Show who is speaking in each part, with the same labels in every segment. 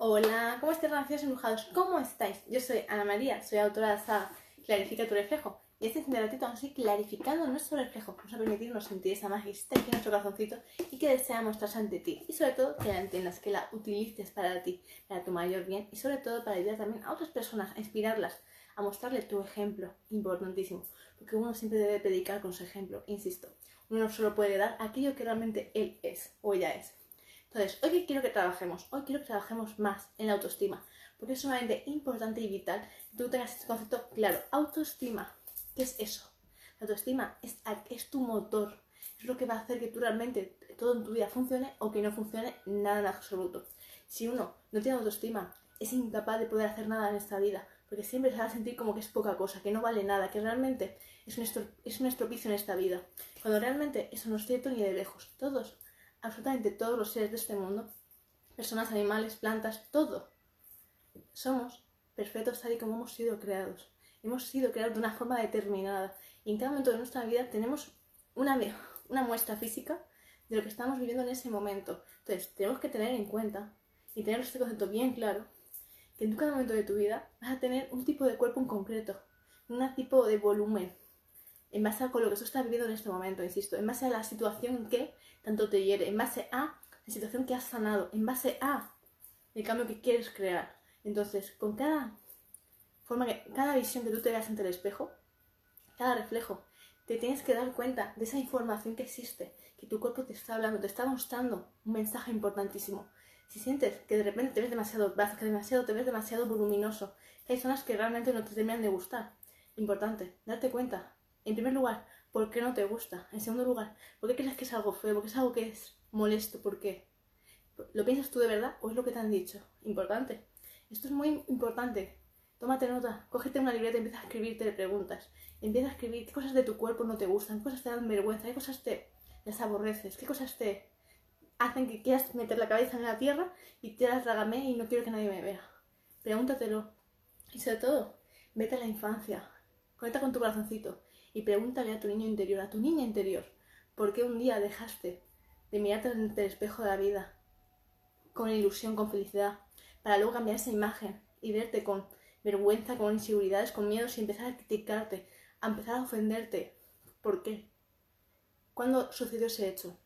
Speaker 1: Hola, ¿cómo estáis, relaciones embrujados? ¿Cómo estáis? Yo soy Ana María, soy autora de la saga Clarifica tu reflejo. Y este ratito vamos a ir clarificando nuestro reflejo. Vamos a permitirnos sentir esa magia que está en nuestro corazoncito y que desea mostrarse ante ti. Y sobre todo que la entiendas, que la utilices para ti, para tu mayor bien y sobre todo para ayudar también a otras personas, a inspirarlas, a mostrarle tu ejemplo, importantísimo. Porque uno siempre debe predicar con su ejemplo, insisto. Uno no solo puede dar aquello que realmente él es o ella es. Entonces, hoy quiero que trabajemos, hoy quiero que trabajemos más en la autoestima, porque es sumamente importante y vital que tú tengas este concepto claro. Autoestima, ¿qué es eso? La autoestima es, es tu motor, es lo que va a hacer que tú realmente todo en tu vida funcione o que no funcione nada en absoluto. Si uno no tiene autoestima, es incapaz de poder hacer nada en esta vida, porque siempre se va a sentir como que es poca cosa, que no vale nada, que realmente es un, es un estropicio en esta vida, cuando realmente eso no es cierto ni de lejos. Todos absolutamente todos los seres de este mundo, personas, animales, plantas, todo, somos perfectos tal y como hemos sido creados. Hemos sido creados de una forma determinada y en cada momento de nuestra vida tenemos una, una muestra física de lo que estamos viviendo en ese momento. Entonces, tenemos que tener en cuenta y tener este concepto bien claro que en cada momento de tu vida vas a tener un tipo de cuerpo en concreto, un tipo de volumen, en base a con lo que tú estás viviendo en este momento, insisto, en base a la situación que tanto te hiere, en base a la situación que has sanado, en base a el cambio que quieres crear. Entonces, con cada forma que, cada visión que tú te veas ante el espejo, cada reflejo, te tienes que dar cuenta de esa información que existe, que tu cuerpo te está hablando, te está mostrando un mensaje importantísimo. Si sientes que de repente te ves demasiado brazo, que demasiado, te ves demasiado voluminoso, hay zonas que realmente no te terminan de gustar, importante, darte cuenta, en primer lugar, ¿por qué no te gusta? En segundo lugar, ¿por qué crees que es algo feo? ¿Por qué es algo que es molesto? ¿Por qué? ¿Lo piensas tú de verdad o es lo que te han dicho? Importante. Esto es muy importante. Tómate nota, cógete una libreta y empieza a escribirte preguntas. Empieza a escribir qué cosas de tu cuerpo no te gustan, qué cosas te dan vergüenza, qué cosas te las aborreces, qué cosas te hacen que quieras meter la cabeza en la tierra y te las trágame y no quiero que nadie me vea. Pregúntatelo. Y sobre todo, vete a la infancia. Conecta con tu corazoncito y pregúntale a tu niño interior, a tu niña interior, por qué un día dejaste de mirarte en el espejo de la vida con ilusión, con felicidad, para luego cambiar esa imagen y verte con vergüenza, con inseguridades, con miedos y empezar a criticarte, a empezar a ofenderte. ¿Por qué? ¿Cuándo sucedió ese hecho?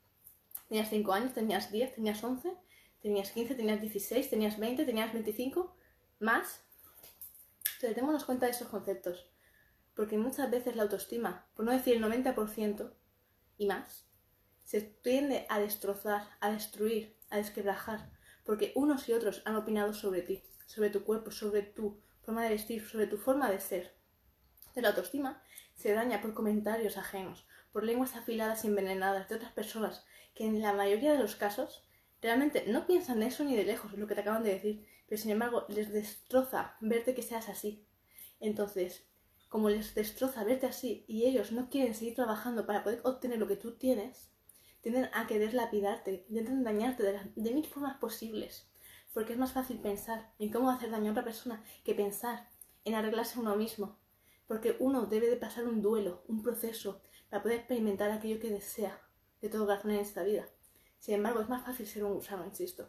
Speaker 1: ¿Tenías 5 años? ¿Tenías 10? ¿Tenías 11? ¿Tenías 15? ¿Tenías 16? ¿Tenías 20? ¿Tenías 25? ¿Más? Entonces, démonos cuenta de esos conceptos porque muchas veces la autoestima, por no decir el 90% y más, se tiende a destrozar, a destruir, a desquebrajar, porque unos y otros han opinado sobre ti, sobre tu cuerpo, sobre tu forma de vestir, sobre tu forma de ser. De la autoestima se daña por comentarios ajenos, por lenguas afiladas y envenenadas de otras personas que en la mayoría de los casos realmente no piensan eso ni de lejos, lo que te acaban de decir, pero sin embargo les destroza verte que seas así. Entonces, como les destroza verte así y ellos no quieren seguir trabajando para poder obtener lo que tú tienes, tienden a querer lapidarte, intentan dañarte de, mil formas posibles. Porque es más fácil pensar en cómo hacer daño a otra persona que pensar en arreglarse uno mismo. Porque uno debe de pasar un duelo, un proceso, para poder experimentar aquello que desea de todo corazón en esta vida. Sin embargo, es más fácil ser un gusano, insisto.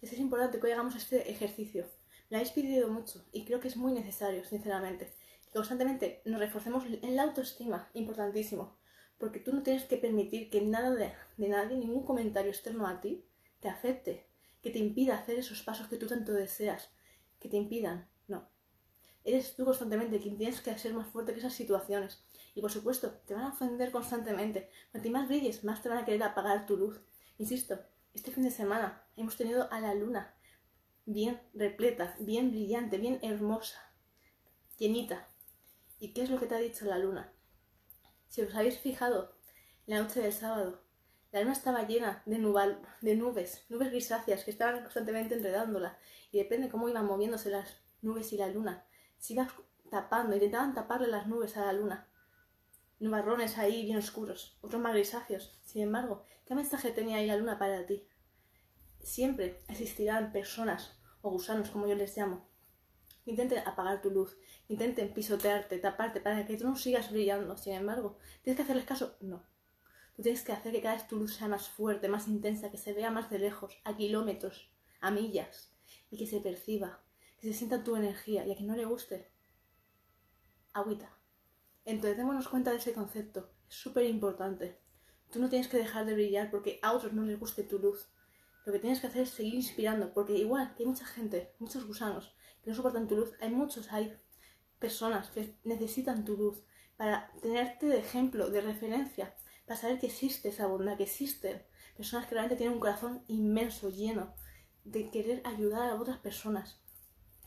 Speaker 1: Es importante que hoy hagamos este ejercicio. Me lo habéis pedido mucho y creo que es muy necesario, sinceramente constantemente nos reforcemos en la autoestima, importantísimo, porque tú no tienes que permitir que nada de, nadie, ningún comentario externo a ti, te afecte, que te impida hacer esos pasos que tú tanto deseas, que te impidan, no. Eres tú constantemente quien tienes que ser más fuerte que esas situaciones. Y por supuesto, te van a ofender constantemente. Cuanto más brilles, más te van a querer apagar tu luz. Insisto, este fin de semana hemos tenido a la luna bien repleta, bien brillante, bien hermosa, llenita, ¿Y qué es lo que te ha dicho la luna? Si os habéis fijado, la noche del sábado, la luna estaba llena de, de nubes, nubes grisáceas que estaban constantemente enredándola y depende cómo iban moviéndose las nubes y la luna. Se iban tapando, intentaban taparle las nubes a la luna. Nubarrones ahí bien oscuros, otros más grisáceos. Sin embargo, ¿qué mensaje tenía ahí la luna para ti? Siempre existirán personas o gusanos, como yo les llamo, intenten apagar tu luz, intenten pisotearte, taparte para que tú no sigas brillando. Sin embargo, ¿tienes que hacerles caso? No. Tú tienes que hacer que cada vez tu luz sea más fuerte, más intensa, que se vea más de lejos, a kilómetros, a millas. y que se perciba, que se sienta tu energía y a quien no le guste, agüita. Entonces démonos cuenta de ese concepto, es súper importante. Tú no tienes que dejar de brillar porque a otros no les guste tu luz. Lo que tienes que hacer es seguir inspirando, porque igual que hay mucha gente, muchos gusanos que no soportan tu luz, hay muchos, hay personas que necesitan tu luz para tenerte de ejemplo, de referencia, para saber que existe esa bondad, que existen personas que realmente tienen un corazón inmenso, lleno de querer ayudar a otras personas.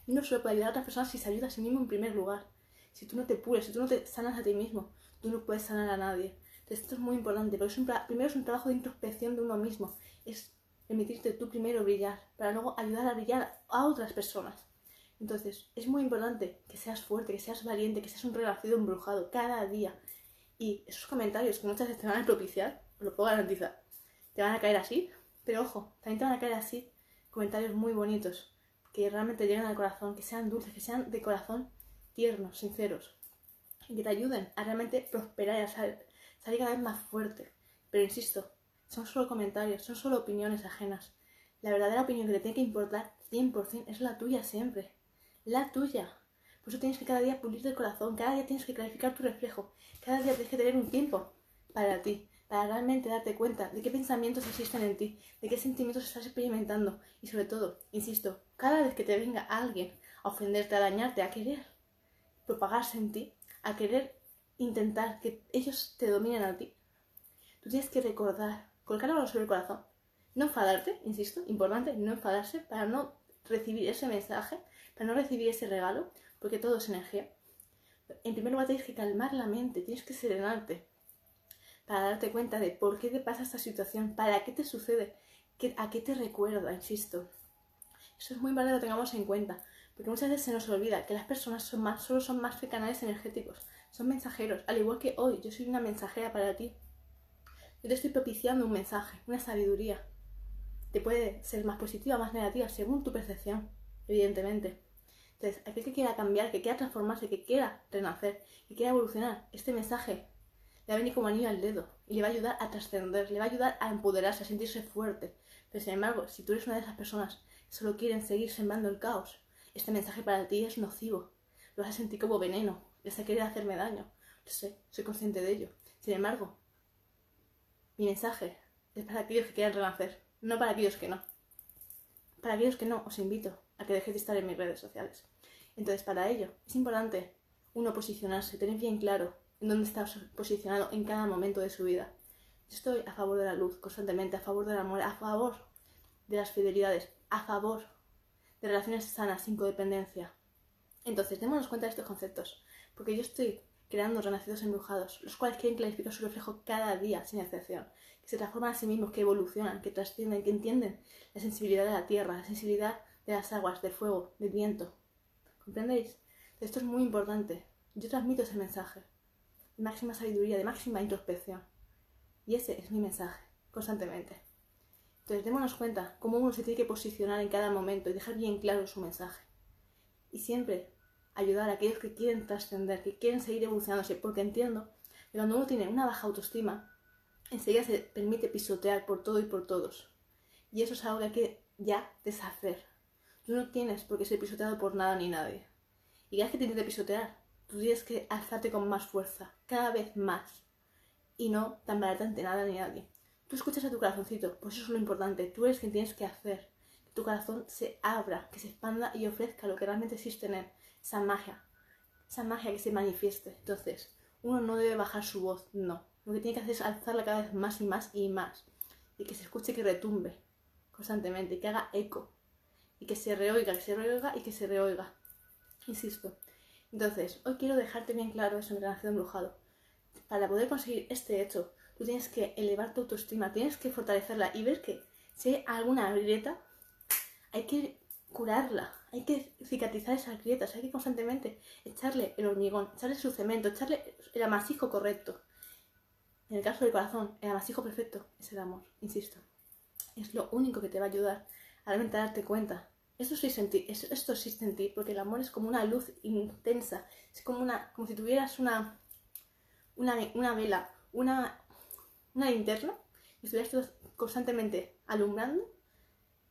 Speaker 1: Y no solo puede ayudar a otras personas si se ayuda a sí mismo en primer lugar. Si tú no te pules, si tú no te sanas a ti mismo, tú no puedes sanar a nadie. Entonces esto es muy importante, pero es primero es un trabajo de introspección de uno mismo. Es permitirte tú primero brillar, para luego ayudar a brillar a otras personas. Entonces, es muy importante que seas fuerte, que seas valiente, que seas un renacido embrujado cada día. Y esos comentarios que muchas veces te van a propiciar, os lo puedo garantizar, te van a caer así, pero ojo, también te van a caer así comentarios muy bonitos, que realmente lleguen al corazón, que sean dulces, que sean de corazón tiernos, sinceros, y que te ayuden a realmente prosperar y a salir, cada vez más fuerte. Pero insisto, son solo comentarios, son solo opiniones ajenas. La verdadera opinión que te tiene que importar 100% es la tuya siempre. La tuya. Por eso tienes que cada día pulirte el corazón, cada día tienes que clarificar tu reflejo, cada día tienes que tener un tiempo para ti, para realmente darte cuenta de qué pensamientos existen en ti, de qué sentimientos estás experimentando y sobre todo, insisto, cada vez que te venga alguien a ofenderte, a dañarte, a querer propagarse en ti, a querer intentar que ellos te dominen a ti, tú tienes que recordar, colgar sobre el corazón, no enfadarte, insisto, importante, no enfadarse para no recibir ese mensaje, para no recibir ese regalo, porque todo es energía. En primer lugar tienes que calmar la mente, tienes que serenarte, para darte cuenta de por qué te pasa esta situación, para qué te sucede, a qué te recuerda, insisto. Eso es muy importante que lo tengamos en cuenta, porque muchas veces se nos olvida que las personas son más, solo son más que canales energéticos, son mensajeros, al igual que hoy yo soy una mensajera para ti. Yo te estoy propiciando un mensaje, una sabiduría. Te puede ser más positiva más negativa según tu percepción, evidentemente. Entonces, aquel que quiera cambiar, que quiera transformarse, que quiera renacer, que quiera evolucionar, este mensaje le va a venir como anillo al dedo y le va a ayudar a trascender, le va a ayudar a empoderarse, a sentirse fuerte. Pero sin embargo, si tú eres una de esas personas que solo quieren seguir sembrando el caos, este mensaje para ti es nocivo. Lo vas a sentir como veneno, vas a querer hacerme daño. Lo sé, soy consciente de ello. Sin embargo, mi mensaje es para aquellos que quieran renacer, no para aquellos que no. Para aquellos que no, os invito a que dejéis de estar en mis redes sociales. Entonces, para ello, es importante uno posicionarse, tener bien claro en dónde está posicionado en cada momento de su vida. Yo estoy a favor de la luz constantemente, a favor del amor, a favor de las fidelidades, a favor de relaciones sanas, sin codependencia. Entonces, démonos cuenta de estos conceptos, porque yo estoy creando renacidos embrujados, los cuales quieren clarificar su reflejo cada día, sin excepción, que se transforman a sí mismos, que evolucionan, que trascienden, que entienden la sensibilidad de la tierra, la sensibilidad de las aguas, del fuego, del viento. ¿Comprendéis? Esto es muy importante. Yo transmito ese mensaje de máxima sabiduría, de máxima introspección. Y ese es mi mensaje, constantemente. Entonces, démonos cuenta cómo uno se tiene que posicionar en cada momento y dejar bien claro su mensaje. Y siempre ayudar a aquellos que quieren trascender, que quieren seguir evolucionándose, porque entiendo que cuando uno tiene una baja autoestima, enseguida se permite pisotear por todo y por todos. Y eso es algo que hay que ya deshacer. Tú no tienes por qué ser pisoteado por nada ni nadie. Y ya que tienes que pisotear, tú tienes que alzarte con más fuerza, cada vez más, y no tambalarte ante nada ni nadie. Tú escuchas a tu corazoncito, pues eso es lo importante, tú eres quien tienes que hacer, que tu corazón se abra, que se expanda y ofrezca lo que realmente existe en él, esa magia, esa magia que se manifieste. Entonces, uno no debe bajar su voz, no. Lo que tiene que hacer es alzarla cada vez más y más y más, y que se escuche que retumbe constantemente, que haga eco, y que se reoiga, que se reoiga y que se reoiga. Insisto, entonces, hoy quiero dejarte bien claro eso en relación embrujado. Para poder conseguir este hecho, tú tienes que elevar tu autoestima, tienes que fortalecerla y ver que si hay alguna grieta, hay que curarla, hay que cicatrizar esas grietas, hay que constantemente echarle el hormigón, echarle su cemento, echarle el amasijo correcto. En el caso del corazón, el amasijo perfecto es el amor, insisto. Es lo único que te va a ayudar realmente darte cuenta esto sí, sentí, esto en ti, porque el amor es como una luz intensa, es como, una, como si tuvieras una, una, una vela, una, una linterna, y estuvieras constantemente alumbrando.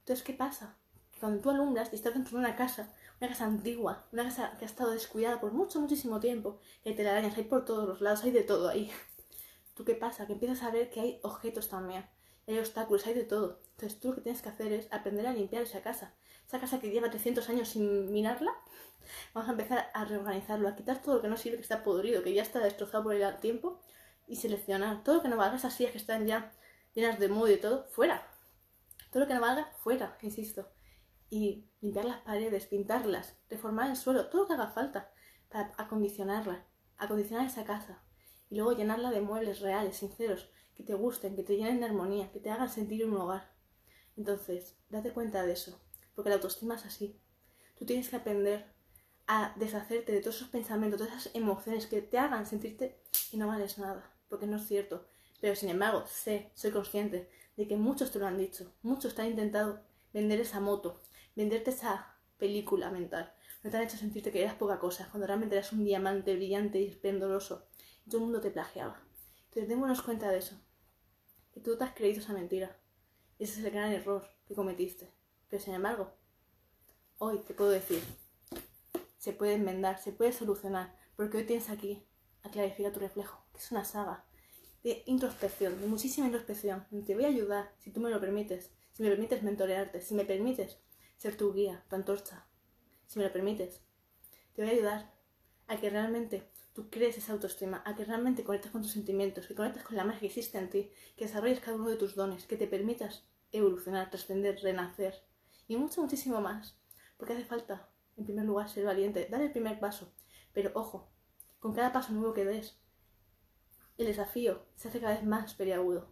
Speaker 1: Entonces, ¿qué pasa? cuando tú alumbras y estás dentro de una casa, una casa antigua, una casa que ha estado descuidada por mucho, muchísimo tiempo, que hay telarañas, hay por todos los lados, hay de todo ahí. ¿Tú qué pasa? Que empiezas a ver que hay objetos también, hay obstáculos, hay de todo. Entonces tú lo que tienes que hacer es aprender a limpiar esa casa. Esa casa que lleva 300 años sin mirarla, vamos a empezar a reorganizarlo, a quitar todo lo que no sirve, que está podrido, que ya está destrozado por el tiempo, y seleccionar todo lo que no valga, esas sillas que están ya llenas de moho y todo, fuera. Todo lo que no valga, fuera, insisto. Y limpiar las paredes, pintarlas, reformar el suelo, todo lo que haga falta para acondicionarla, acondicionar esa casa. Y luego llenarla de muebles reales, sinceros, que te gusten, que te llenen de armonía, que te hagan sentir un hogar. Entonces, date cuenta de eso, porque la autoestima es así. Tú tienes que aprender a deshacerte de todos esos pensamientos, todas esas emociones que te hagan sentirte que no vales nada, porque no es cierto. Pero sin embargo, sé, soy consciente de que muchos te lo han dicho, muchos te han intentado vender esa moto, venderte esa película mental. No te han hecho sentirte que eras poca cosa, cuando realmente eras un diamante brillante y esplendoroso. Y todo el mundo te plagiaba. Entonces démonos cuenta de eso. Que tú te has creído esa mentira. Ese es el gran error que cometiste. Pero sin embargo, hoy te puedo decir, se puede enmendar, se puede solucionar, porque hoy tienes aquí a clarificar tu reflejo, que es una saga de introspección, de muchísima introspección. Te voy a ayudar, si tú me lo permites, si me permites mentorearte, si me permites ser tu guía, tu antorcha, si me lo permites. Te voy a ayudar a que realmente tú crees esa autoestima, a que realmente conectes con tus sentimientos, que conectes con la magia que existe en ti, que desarrolles cada uno de tus dones, que te permitas evolucionar, trascender, renacer y mucho, muchísimo más. Porque hace falta, en primer lugar, ser valiente, dar el primer paso. Pero ojo, con cada paso nuevo que des, el desafío se hace cada vez más periagudo,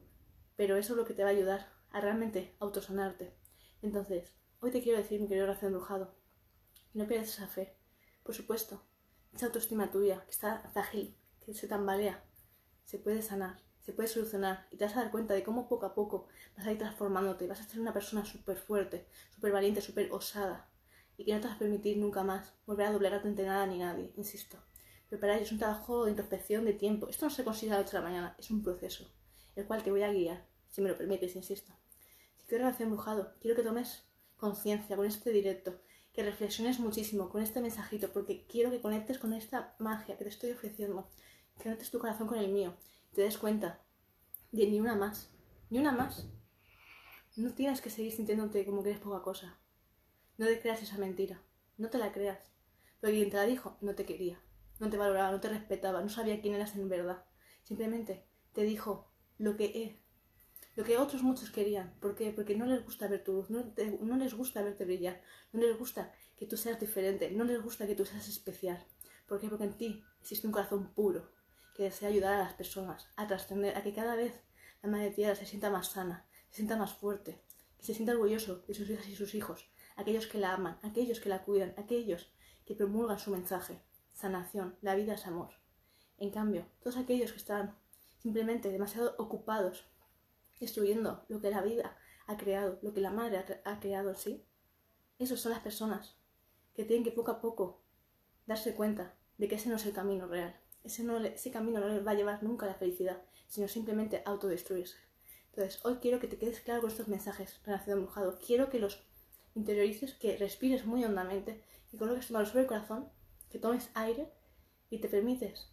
Speaker 1: pero eso es lo que te va a ayudar a realmente autosanarte. Entonces, hoy te quiero decir, mi querido Gracia Embrujado, no pierdas esa fe. Por supuesto, esa autoestima tuya, que está frágil, que se tambalea, se puede sanar, se puede solucionar y te vas a dar cuenta de cómo poco a poco vas a ir transformándote, vas a ser una persona súper fuerte, súper valiente, súper osada y que no te vas a permitir nunca más volver a doblegarte ante nada ni nadie, insisto. Pero para ello es un trabajo de introspección de tiempo. Esto no se consigue a la otra mañana, es un proceso, el cual te voy a guiar, si me lo permites, insisto. Si quieres relación embrujado, quiero que tomes conciencia con este directo, que reflexiones muchísimo con este mensajito, porque quiero que conectes con esta magia que te estoy ofreciendo, que conectes tu corazón con el mío, y te des cuenta de ni una más, ni una más. No tienes que seguir sintiéndote como que eres poca cosa. No te creas esa mentira, no te la creas. Porque quien te la dijo no te quería no te valoraba, no te respetaba, no sabía quién eras en verdad. Simplemente te dijo lo que es, lo que otros muchos querían. ¿Por qué? Porque no les gusta ver tu luz, no, no les gusta verte brillar, no les gusta que tú seas diferente, no les gusta que tú seas especial. ¿Por qué? Porque en ti existe un corazón puro que desea ayudar a las personas a trascender, a que cada vez la madre tierra se sienta más sana, se sienta más fuerte, que se sienta orgulloso de sus hijas y sus hijos, aquellos que la aman, aquellos que la cuidan, aquellos que promulgan su mensaje sanación, la vida es amor. En cambio, todos aquellos que están simplemente demasiado ocupados destruyendo lo que la vida ha creado, lo que la madre ha, creado sí, esos son las personas que tienen que poco a poco darse cuenta de que ese no es el camino real. Ese, no, ese camino no les va a llevar nunca a la felicidad, sino simplemente a autodestruirse. Entonces, hoy quiero que te quedes claro con estos mensajes, relación embrujado. Quiero que los interiorices, que respires muy hondamente y coloques tu mano sobre el corazón que tomes aire y te permites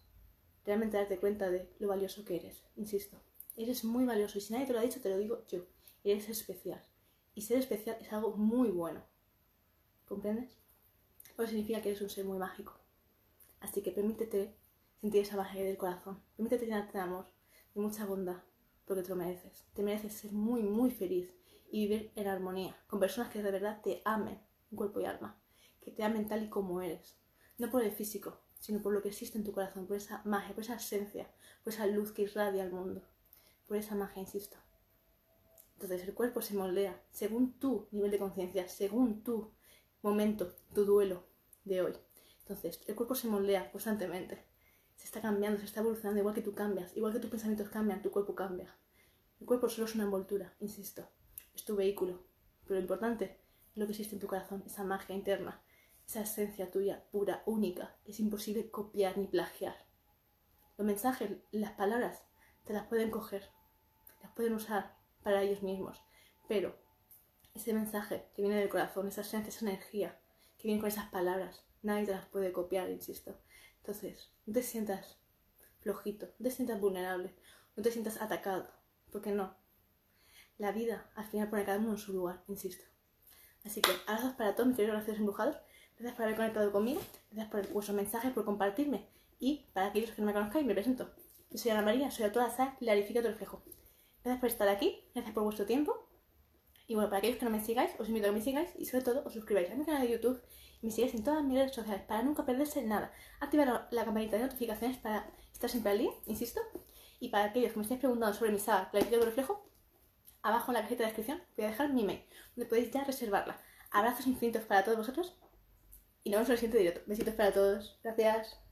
Speaker 1: realmente darte cuenta de lo valioso que eres. Insisto, eres muy valioso y si nadie te lo ha dicho, te lo digo yo. Eres especial. Y ser especial es algo muy bueno. ¿Comprendes? Eso significa que eres un ser muy mágico. Así que permítete sentir esa magia del corazón. Permítete llenarte de amor, de mucha bondad, porque te lo mereces. Te mereces ser muy, muy feliz y vivir en armonía con personas que de verdad te amen en cuerpo y alma, que te amen tal y como eres, no por el físico, sino por lo que existe en tu corazón, por esa magia, por esa esencia, por esa luz que irradia al mundo, por esa magia, insisto. Entonces el cuerpo se moldea según tu nivel de conciencia, según tu momento, tu duelo de hoy. Entonces el cuerpo se moldea constantemente, se está cambiando, se está evolucionando, igual que tú cambias, igual que tus pensamientos cambian, tu cuerpo cambia. El cuerpo solo es una envoltura, insisto, es tu vehículo, pero lo importante es lo que existe en tu corazón, esa magia interna, esa esencia tuya pura, única, que es imposible copiar ni plagiar. Los mensajes, las palabras, te las pueden coger, las pueden usar para ellos mismos, pero ese mensaje que viene del corazón, esa esencia, esa energía que viene con esas palabras. Nadie te las puede copiar, insisto. Entonces, no te sientas flojito, no te sientas vulnerable, no te sientas atacado, porque no. La vida al final pone a cada uno en su lugar, insisto. Así que abrazos para todos mis queridos graciosos embrujados. Gracias por haber conectado conmigo, gracias por vuestros mensajes, por compartirme. Y para aquellos que no me conozcáis, me presento. Yo soy Ana María, soy autora de Clarifica tu reflejo. Gracias por estar aquí, gracias por vuestro tiempo. Y bueno, para aquellos que no me sigáis, os invito a que me sigáis y sobre todo os suscribáis a mi canal de YouTube y me sigáis en todas mis redes sociales para nunca perderse nada. Activar la campanita de notificaciones para estar siempre al día, insisto. Y para aquellos que me estáis preguntando sobre mi saga Clarifica tu reflejo, abajo en la cajita de descripción voy a dejar mi email, donde podéis ya reservarla. Abrazos infinitos para todos vosotros y nos vemos en el siguiente directo. Besitos para todos. Gracias.